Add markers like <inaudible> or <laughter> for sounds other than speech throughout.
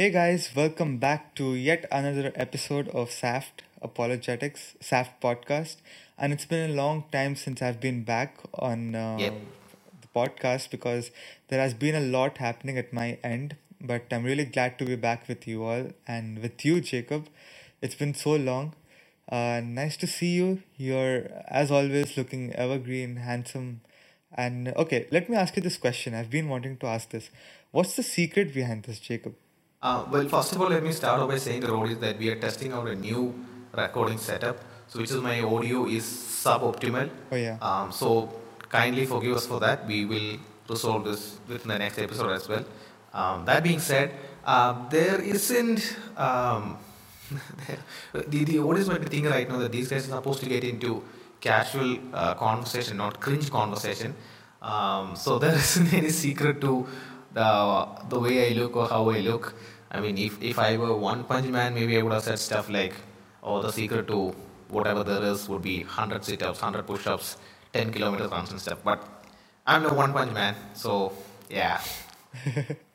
Hey guys, welcome back to yet another episode of SAFT Apologetics, SAFT podcast. And it's been a long time since I've been back on uh, Yep. the podcast because there has been a lot happening at my end. But I'm really glad to be back with you all and with you, Jacob. It's been so long. Uh, nice to see you. You're, as always, looking evergreen, handsome. And okay, let me ask you this question. I've been wanting to ask this. What's the secret behind this, Jacob? Uh, well, first of all, let me start off by saying the audience that we are testing out a new recording setup. So, which is my audio is suboptimal. Oh, yeah. Um, so, kindly forgive us for that. We will resolve this within the next episode as well. Um, that being said, uh, there isn't. Um, <laughs> the, the audience might be thinking right now that these guys are supposed to get into casual uh, conversation, not cringe conversation. Um, so <laughs> there isn't any secret to the the way I look or how I look. I mean, if if I were One Punch Man, maybe I would have said stuff like, "Oh, the secret to whatever there is would be 100 sit-ups, 100 push-ups, 10 kilometers runs and stuff." But I'm the One Punch Man, so yeah. <laughs>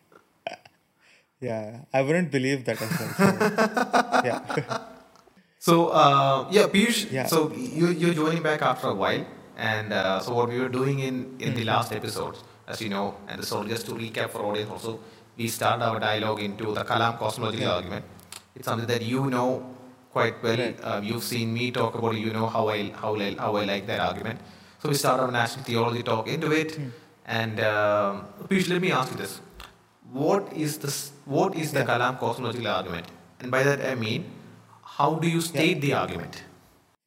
Yeah, I wouldn't believe that as well. So, <laughs> yeah. So uh, yeah, Piyush. Yeah. So you you're joining back after a while, and uh, so what we were doing in in the last episode, as you know, and so just to recap for audience also, we start our dialogue into the Kalam cosmological argument. It's something that you know quite well. Uh, you've seen me talk about it. You know how I how I, how I like that argument. So we start our natural theology talk into it, and um, let me ask you this: What is this? What is the Yeah. Kalam cosmological argument? And by that I mean, how do you state the argument?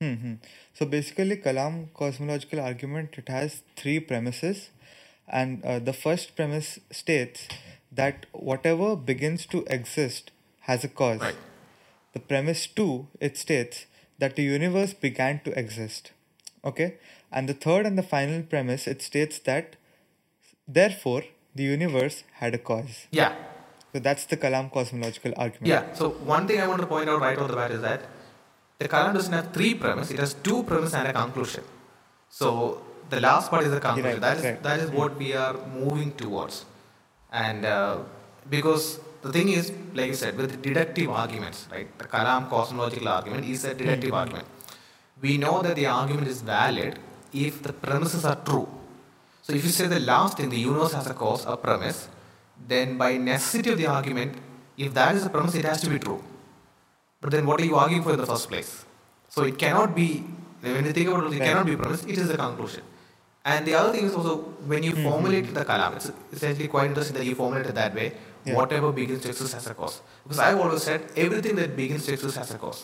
hmm So basically, Kalam cosmological argument it has three premises, and uh, the first premise states that whatever begins to exist has a cause. Right. The premise two it states that the universe began to exist. Okay, and the third and the final premise it states that therefore the universe had a cause. Yeah, So that's the Kalam cosmological argument. yeah. So one thing I want to point out right off the bat is that the Kalam doesn't have three premises; it has two premises and a conclusion. So the last part is the conclusion. That is right. that is what we are moving towards, and uh, because the thing is, like you said, with deductive arguments, right? The Kalam cosmological argument is a deductive argument. We know that the argument is valid if the premises are true. So if you say the last thing, the universe has a cause, a premise, then by necessity of the argument, if that is a premise, it has to be true. But then what are you arguing for in the first place? So it cannot be, when you think about it, it cannot be a premise, it is the conclusion. And the other thing is also, when you formulate the kalam, it's essentially quite interesting that you formulate it that way, Yeah. whatever begins to exist has a cause. Because I've always said, everything that begins to exist has a cause.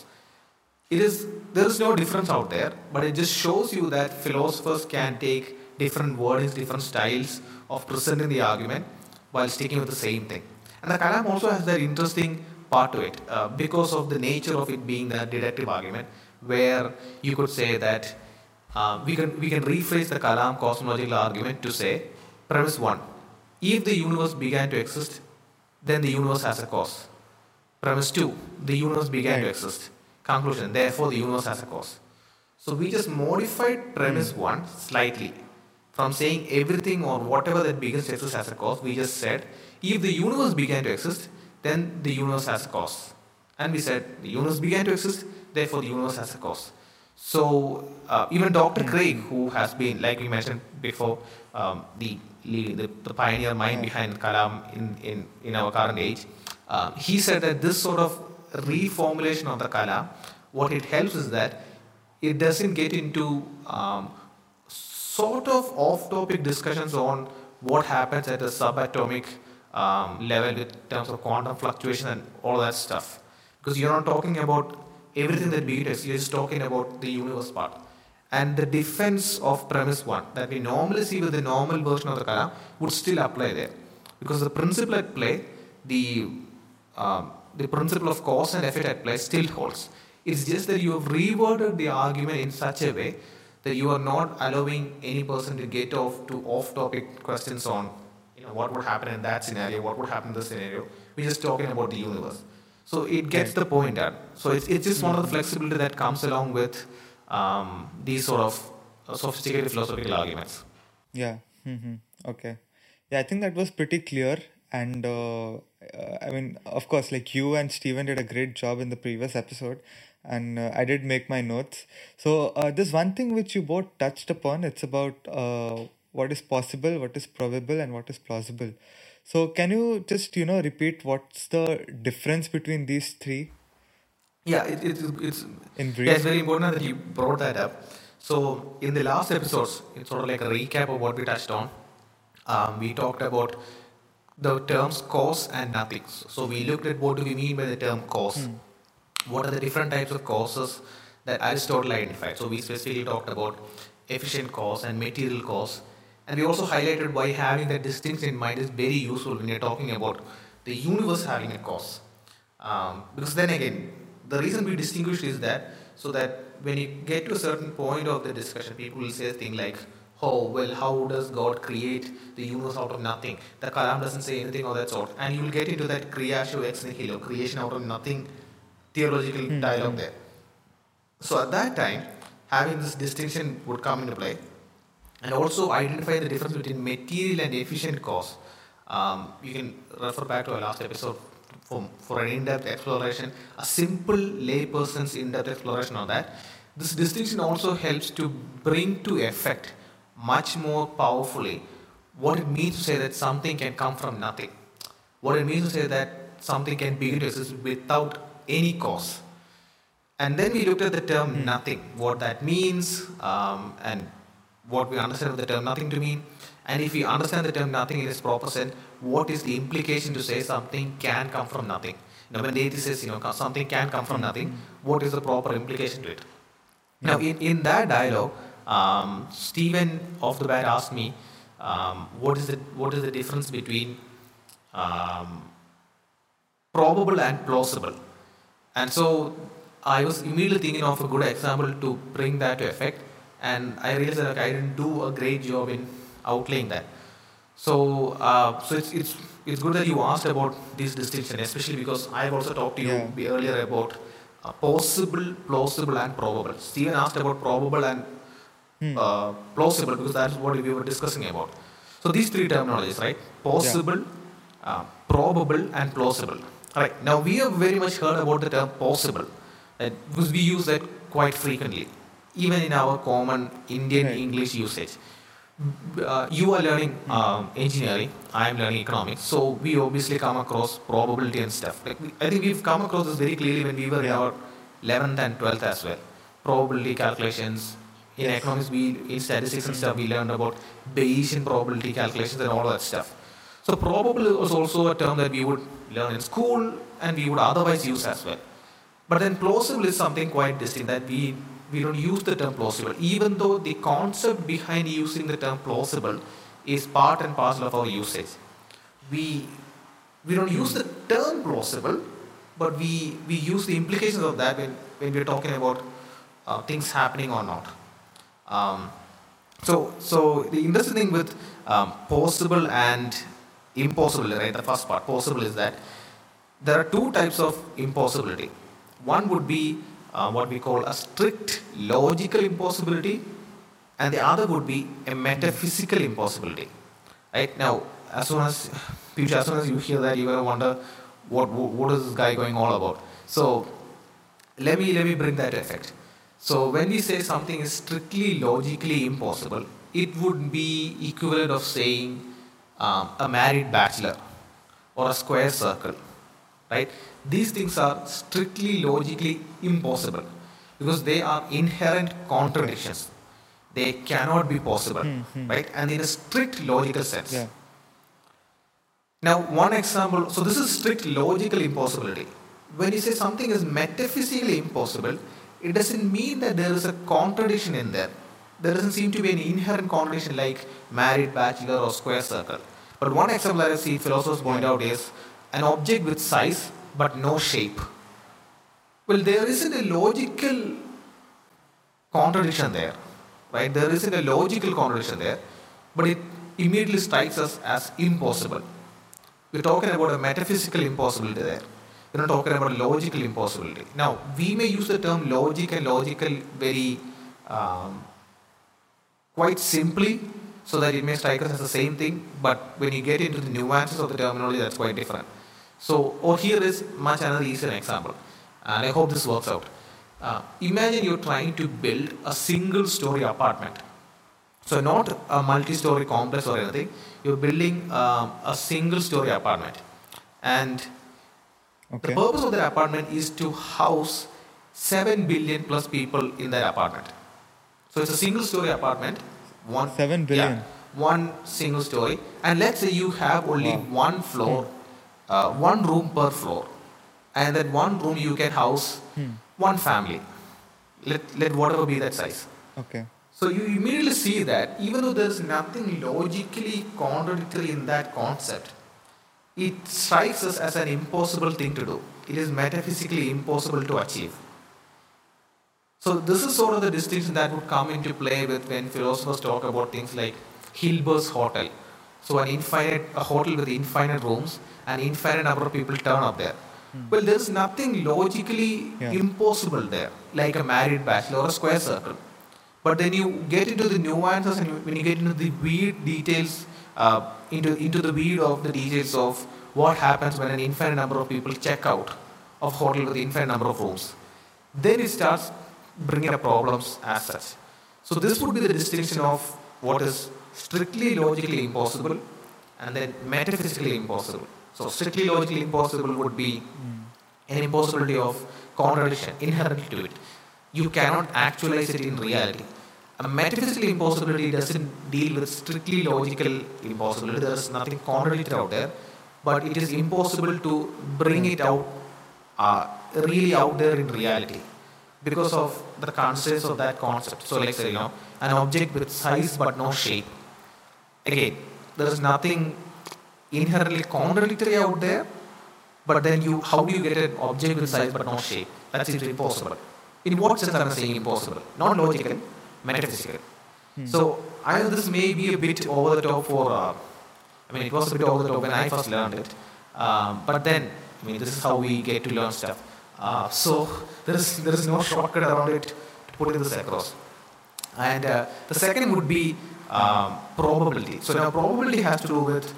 It is, there is no difference out there, but it just shows you that philosophers can take different wordings, different styles of presenting the argument while sticking with the same thing. And the Kalam also has that interesting part to it uh, because of the nature of it being the deductive argument, where you could say that uh, we can we can rephrase the Kalam cosmological argument to say premise one: if the universe began to exist, then the universe has a cause. Premise two: the universe began to exist. Conclusion: therefore, the universe has a cause. So we just modified premise one slightly. From saying everything or whatever that begins to exist has a cause, we just said if the universe began to exist, then the universe has a cause. And we said the universe began to exist, therefore the universe has a cause. So uh, even Dr. Craig, who has been, like we mentioned before, um, the, the the pioneer mind behind Kalam in, in, in our current age, uh, he said that this sort of reformulation of the Kalam, what it helps is that it doesn't get into um, sort of off-topic discussions on what happens at the subatomic um, level in terms of quantum fluctuation and all that stuff. Because you're not talking about everything that you're just talking about the universe part. And the defense of premise one that we normally see with the normal version of the Kalam would still apply there. Because the principle at play, the um, the principle of cause and effect at play still holds. It's just that you have reworded the argument in such a way that you are not allowing any person to get off to off-topic questions on, you know, what would happen in that scenario, what would happen in this scenario. We're just talking about the universe. So it gets the point done. So it's, it's just one of the flexibility that comes along with um, these sort of uh, sophisticated philosophical arguments. Yeah. hmm Okay. Yeah, I think that was pretty clear, and uh, uh, I mean, of course, like you and Steven did a great job in the previous episode, and uh, I did make my notes. So uh, one thing which you both touched upon. It's about uh, what is possible, what is probable, and what is plausible. So can you just you know repeat what's the difference between these three Yeah, it, it, it's in yeah, it's very important that you brought that up. So in the last episodes, it's sort of like a recap of what we touched on. Um, we talked about the terms cause and nothing. So we looked at what do we mean by the term cause. What are the different types of causes that Aristotle identified? So we specifically talked about efficient cause and material cause. And we also highlighted why having that distinction in mind is very useful when you're talking about the universe having a cause. Um, because then again, the reason we distinguish is that so that when you get to a certain point of the discussion, people will say things like, "Oh, well, how does God create the universe out of nothing?" The Kalam doesn't say anything of that sort, and you will get into that creatio ex nihilo, creation out of nothing, theological Hmm, dialogue there. So at that time, having this distinction would come into play, and also identify the difference between material and efficient cause. Um, you can refer back to our last episode for, for an in-depth exploration, a simple layperson's in-depth exploration on that. This distinction also helps to bring to effect much more powerfully what it means to say that something can come from nothing. What it means to say that something can begin to exist without any cause. And then we looked at the term nothing, what that means, um, and what we understand the term nothing to mean. And if we understand the term nothing in its proper sense, what is the implication to say something can come from nothing? Now, when deity says, you know, something can come from nothing, what is the proper implication to it? Now, in, in that dialogue, um, Stephen off the bat asked me, um, what is the what is the difference between um, probable and plausible? And so I was immediately thinking of a good example to bring that to effect, and I realized that I didn't do a great job in outlaying that. So, uh, so it's, it's it's good that you asked about this distinction, especially because I've also talked to you Yeah. earlier about uh, possible, plausible, and probable. Stephen asked about probable and Hmm. uh, plausible because that's what we were discussing about. So these three terminologies, right? Possible, uh, probable, and plausible. Right. Now we have very much heard about the term possible, because we use that quite frequently, even in our common Indian Right. English usage. Uh, you are learning um, engineering. I am learning economics. So we obviously come across probability and stuff. Like we, I think we've come across this very clearly when we were in our 11th and 12th as well. Probability calculations. In Yes. economics, we in statistics and stuff, we learned about Bayesian probability calculations and all that stuff. So probable was also a term that we would learn in school and we would otherwise use as well. But then plausible is something quite distinct that we we don't use the term plausible, even though the concept behind using the term plausible is part and parcel of our usage. We we don't use the term plausible, but we we use the implications of that when when we're talking about uh, things happening or not. Um, so so the interesting thing with um, possible and impossible, right? The first part, possible, is that there are two types of impossibility. One would be uh, what we call a strict logical impossibility, and the other would be a metaphysical impossibility. Right now, as soon as Piyush, as soon as you hear that, you're gonna wonder what what, what is this guy going all about. So let me let me bring that effect. So when we say something is strictly logically impossible, it would be equivalent of saying um, a married bachelor or a square circle, right? These things are strictly logically impossible because they are inherent contradictions. They cannot be possible, Hmm, hmm. right? And in a strict logical sense. Yeah. Now, one example, so this is strict logical impossibility. When you say something is metaphysically impossible, it doesn't mean that there is a contradiction in there. There doesn't seem to be an inherent contradiction like married, bachelor, or square circle. But one example that I see philosophers point out is an object with size but no shape. Well, there isn't a logical contradiction there, right? There isn't a logical contradiction there, but it immediately strikes us as impossible. We're talking about a metaphysical impossibility there. We're not talking about a logical impossibility. Now, we may use the term logic and logical very um, quite simply so that it may strike us as the same thing, but when you get into the nuances of the terminology, that's quite different. So, or here is much another easier example, and I hope this works out. Uh, imagine you're trying to build a single story apartment. So, not a multi story complex or anything, you're building um, a single story apartment. And Okay. the purpose of that apartment is to house 7 billion plus people in that apartment. So, it's a single story apartment. One, 7 billion. yeah, one single story. And let's say you have only Wow. one floor, uh, one room per floor. And that one room you can house Hmm. one family. Let, let whatever be that size. Okay. So you immediately see that even though there's nothing logically contradictory in that concept, it strikes us as an impossible thing to do. It is metaphysically impossible to achieve. So this is sort of the distinction that would come into play with when philosophers talk about things like Hilbert's hotel. So an infinite a hotel with infinite rooms and infinite number of people turn up there. Well, there's nothing logically Yeah. impossible there, like a married bachelor or a square circle. But then you get into the nuances and you, when you get into the weird details, uh, into, into the weed of the details of what happens when an infinite number of people check out of hotel with infinite number of rooms, then it starts bringing up problems as such. So this would be the distinction of what is strictly logically impossible and then metaphysically impossible. So strictly logically impossible would be an impossibility of contradiction inherent to it. You cannot actualize it in reality. A metaphysical impossibility doesn't deal with strictly logical impossibility. There's nothing contradictory out there, but it is impossible to bring it out uh, really out there in reality because of the constraints of that concept. So, like say, you know, an object with size but no shape. Again, there is nothing inherently contradictory out there, but then you, how do you get an object with size but no shape? That's impossible. In what sense am I saying impossible? Not logical, metaphysical. So I know this may be a bit over the top for. Uh, I mean, it was a bit over the top when I first learned it, um, but then I mean, this is how we get to learn stuff. Uh, so there is there is no shortcut around it to put this across. And uh, the second would be um, probability. So now probability has to do with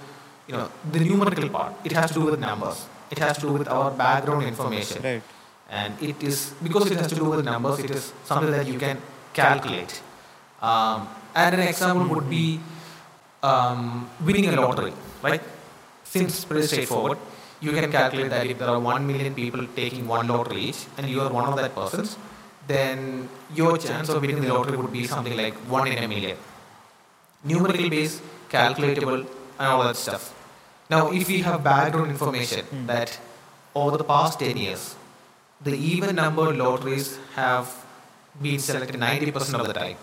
you know the numerical part. It has to do with numbers. It has to do with our background information. Right. And it is because it has to do with numbers. It is something that you can calculate. Um, and an example would be um, winning a lottery, right? Seems pretty straightforward. You can calculate that if there are 1 million people taking one lottery each and you are one of that persons, then your chance of winning the lottery would be something like 1 in a million. Numerical base, calculatable, and all that stuff. Now, if we have background information hmm. that over the past 10 years, the even number lotteries have been selected 90% of the time,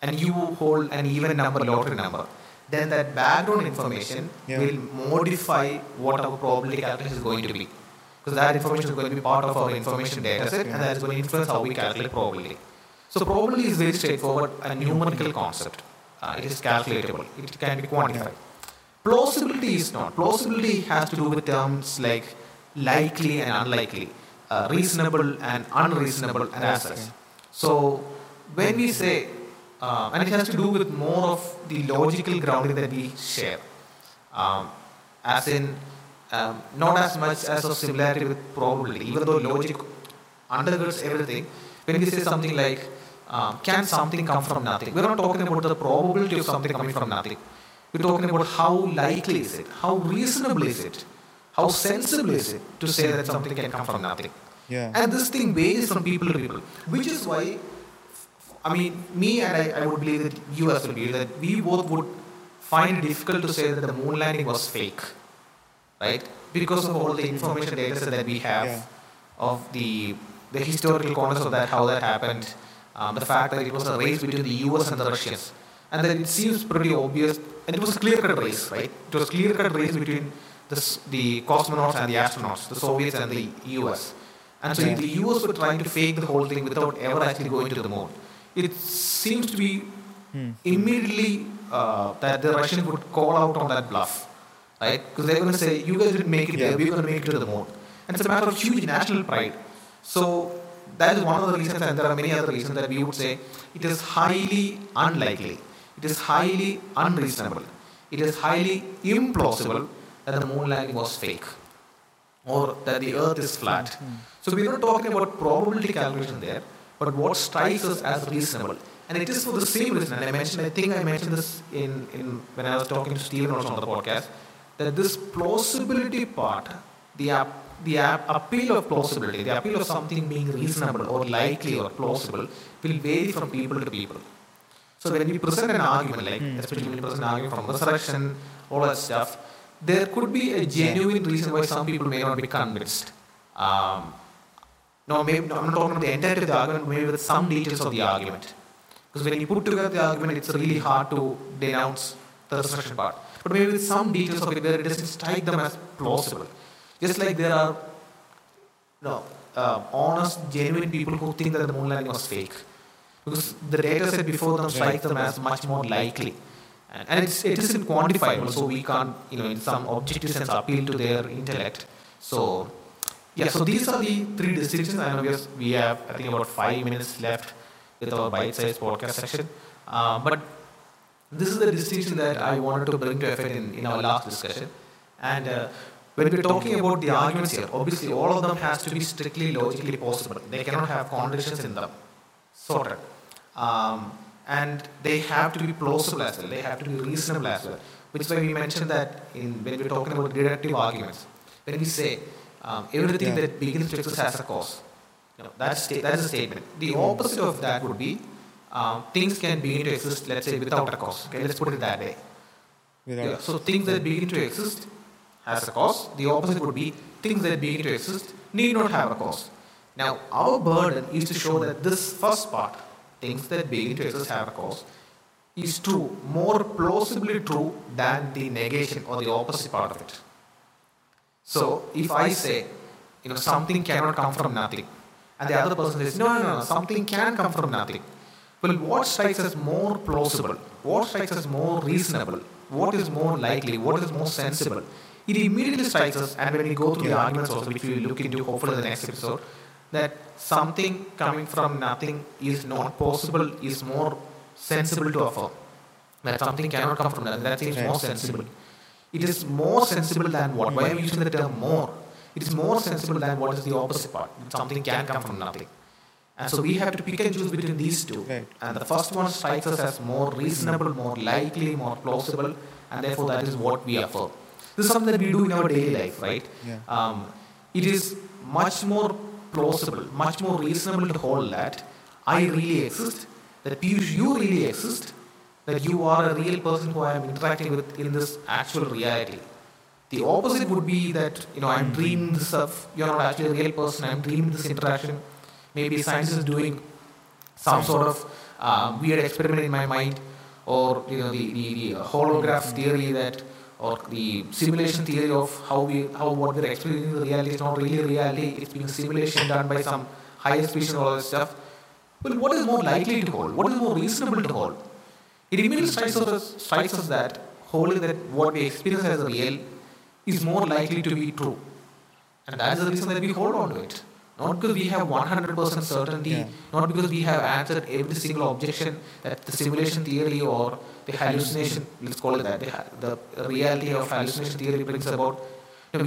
and you hold an even number lottery number, then that background information Yeah. will modify what our probability calculation is going to be. Because that information is going to be part of our information data set, and that is going to influence how we calculate probability. So probability is very straightforward, a numerical concept. Uh, it is calculatable. It can be quantified. Plausibility is not. Plausibility has to do with terms like likely and unlikely, uh, reasonable and unreasonable, and as such. So when we say, uh, and it has to do with more of the logical grounding that we share, um, as in um, not as much as of similarity with probability, even though logic undergirds everything. When we say something like, um, can something come from nothing? We're not talking about the probability of something coming from nothing. We're talking about how likely is it, how reasonable is it, how sensible is it to say that something can come from nothing. Yeah. And this thing varies from people to people, which is why, I mean, me and I, I would believe that you as well believe that we both would find it difficult to say that the moon landing was fake, right? Because of all the information data set that we have Yeah. of the the historical context of that, how that happened, um, the fact that it was a race between the US and the Russians, and then it seems pretty obvious, and it was a clear-cut race, right? It was a clear-cut race between the, the cosmonauts and the astronauts, the Soviets and the US. And so Yeah. the US were trying to fake the whole thing without ever actually going to the moon. It seems to be Hmm. immediately uh, that the Russians would call out on that bluff, right? Because they're going to say, "You guys didn't make it Yeah. there. We're going to make it to the moon." And it's a matter of huge national pride. So that is one of the reasons, and there are many other reasons that we would say it is highly unlikely, it is highly unreasonable, it is highly implausible that the moon landing was fake. or that the earth is flat. So we're not talking about probability calculation there, but what strikes us as reasonable. And it is for the same reason, and I mentioned, I think I mentioned this in, in when I was talking to Stephen also on the podcast, that this plausibility part, the ap- the appeal of plausibility, the appeal of something being reasonable or likely or plausible, will vary from people to people. So when we present an argument, like especially when we present an argument from resurrection, all that stuff, there could be a genuine reason why some people may not be convinced. Um, no, maybe no, I'm not talking about the entirety of the argument, maybe with some details of the argument. Because when you put together the argument, it's really hard to denounce the resurrection part. But maybe with some details of it where it doesn't strike them as plausible. Just like there are no, uh, honest, genuine people who think that the moon landing was fake. Because the data set before them strikes them as much more likely. And, and it's, it isn't quantifiable, so we can't, you know, in some objective sense, appeal to their intellect. So, yeah, so these are the three distinctions. I know we have, I think, about five minutes left with our bite sized podcast section. Uh, but this is the distinction that I wanted to bring to effect in, in our last discussion. And uh, when we're talking about the arguments here, obviously all of them has to be strictly logically possible. They cannot have contradictions in them. Sorted. Um, and they have to be plausible as well. They have to be reasonable as well. Which is why we mentioned that in when we're talking about deductive arguments. When we say um, everything Yeah. that begins to exist has a cause, know, that's sta- that's a statement. The opposite of that would be um, things can begin to exist, let's say, without a cause. Okay, let's put it that way. Yeah, so things that begin to exist has a cause. The opposite would be things that begin to exist need not have a cause. Now, our burden is to show that this first part, things that begin to exist have a cause, is true, more plausibly true than the negation or the opposite part of it. So, if I say, you know, something cannot come from nothing, and the other person says, no, no, no, something can come from nothing. Well, what strikes us more plausible? What strikes us more reasonable? What is more likely? What is more sensible? It immediately strikes us, and when we go through the arguments also, which we will look into hopefully in the next episode, that something coming from nothing is not possible, is more sensible to affirm. That something cannot come from nothing, that seems more sensible. It is more sensible than what? Why am I using the term more? It is more sensible than what is the opposite part. Something can come from nothing. And so we have to pick and choose between these two. Right. And the first one strikes us as more reasonable, more likely, more plausible, and therefore that is what we affirm. This is something that we do in our daily life, right? Yeah. Um, it is much more plausible, much more reasonable to hold that I really exist, that Piyush, you really exist, that you are a real person who I am interacting with in this actual reality. The opposite would be that you know I'm dreaming this stuff. You're not actually a real person. I'm dreaming this interaction. Maybe science is doing some sort of uh, weird experiment in my mind, or you know the, the, the holograph theory that, or the simulation theory of how we how what we're experiencing in reality is not really reality. It's being simulation done by some higher species and all that stuff. Well, what is more likely to hold? What is more reasonable to hold? It immediately strikes us, strikes us that holding that what we experience as a real is more likely to be true. And that's the reason that we hold on to it. Not because we have 100% certainty, Yeah. not because we have answered every single objection that the simulation theory or the hallucination, let's call it that, the, the reality of hallucination theory brings about.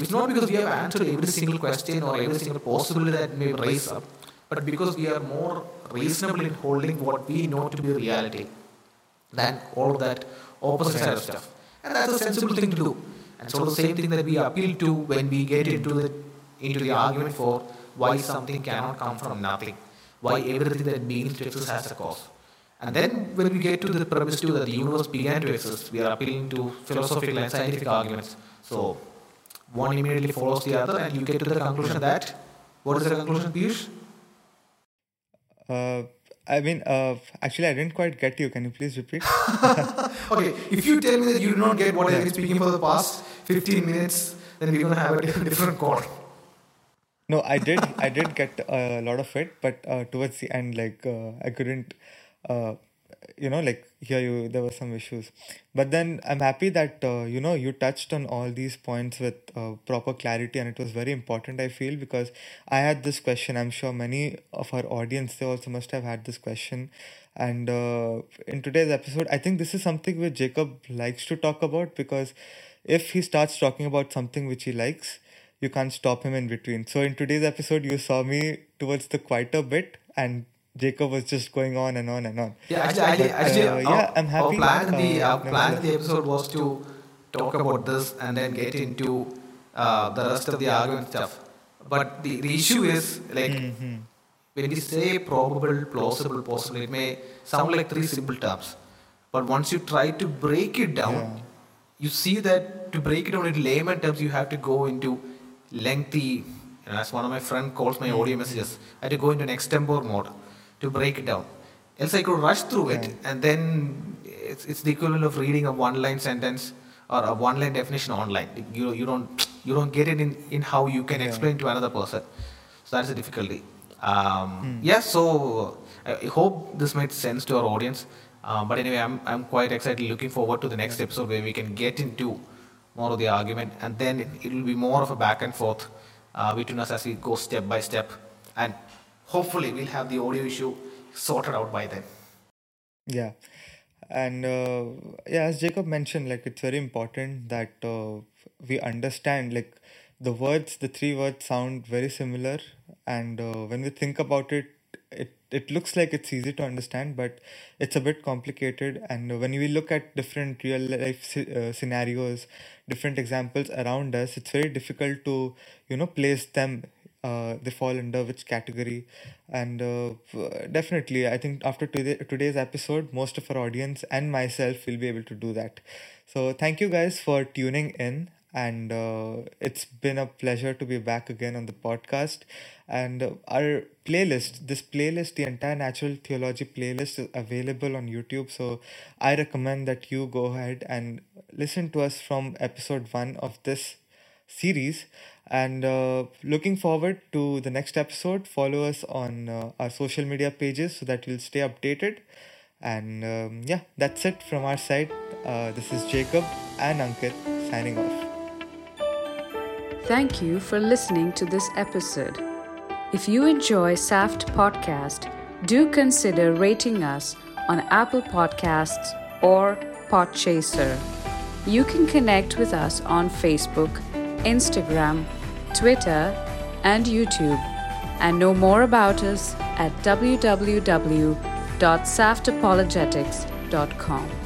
It's not because we have answered every single question or every single possibility that may raise up, but because we are more reasonable in holding what we know to be reality than all that opposite side of stuff. And that's a sensible thing to do. And so the same thing that we appeal to when we get into the into the argument for why something cannot come from nothing, why everything that begins to exist has a cause. And then when we get to the premise too that the universe began to exist, we are appealing to philosophical and scientific arguments. So one immediately follows the other, and you get to the conclusion that what is the conclusion, Piyush? Uh, I mean, uh, actually, I didn't quite get you. Can you please repeat? <laughs> Okay, if you tell me that you do not get what I've been speaking for the past 15 minutes, then we're gonna have a different, different call. No, I did. I did get a lot of it, but uh, towards the end, like uh, I couldn't, uh, you know, like hear you. There were some issues, but then I'm happy that uh, you know you touched on all these points with uh, proper clarity, and it was very important. I feel because I had this question. I'm sure many of our audience they also must have had this question, and uh, in today's episode, I think this is something which Jacob likes to talk about because if he starts talking about something which he likes you can't stop him in between. So in today's episode, you saw me towards the quieter bit, and Jacob was just going on and on and on. Yeah, actually, actually, But, actually uh, our, yeah, I'm happy. our plan the uh, our plan the episode was to talk about this and then get into uh, the rest of the argument stuff. But the, the issue is like Mhm. when we say probable, plausible, possible, it may sound like three simple terms. But once you try to break it down, Yeah. you see that to break it down in layman terms, you have to go into lengthy, you know, as one of my friend calls my audio messages, I had to go into an extempore mode to break it down. Else I could rush through it, and then it's, it's the equivalent of reading a one-line sentence or a one-line definition online. You, you don't you don't get it in, in how you can Yeah. explain to another person. So that's the difficulty. Um, Hmm. Yeah, so I I hope this made sense to our audience. Um, but anyway, I'm, I'm quite excited, looking forward to the next episode where we can get into more of the argument, and then it, will be more of a back and forth uh, between us as we go step by step, and hopefully we'll have the audio issue sorted out by then. Yeah. And uh, yeah, as Jacob mentioned, like it's very important that uh, we understand like the words, the three words sound very similar, and uh, when we think about it, it it looks like it's easy to understand, but it's a bit complicated. And when we look at different real life uh, scenarios, different examples around us, it's very difficult to you know place them uh, they fall under which category. And uh, definitely i think after today, today's episode most of our audience and myself will be able to do that. So thank you guys for tuning in and uh, it's been a pleasure to be back again on the podcast. And our playlist this playlist the entire natural theology playlist is available on youtube. So i recommend that you go ahead and listen to us from episode 1 of this series. And uh, looking forward to the next episode. Follow us on uh, our social media pages so that you'll stay updated. And um, yeah that's it from our side. Uh, this is jacob and ankit signing off Thank you for listening to this episode. If you enjoy SAFT Podcast, do consider rating us on Apple Podcasts or Podchaser. You can connect with us on Facebook, Instagram, Twitter, and YouTube, and know more about us at www.saftapologetics.com.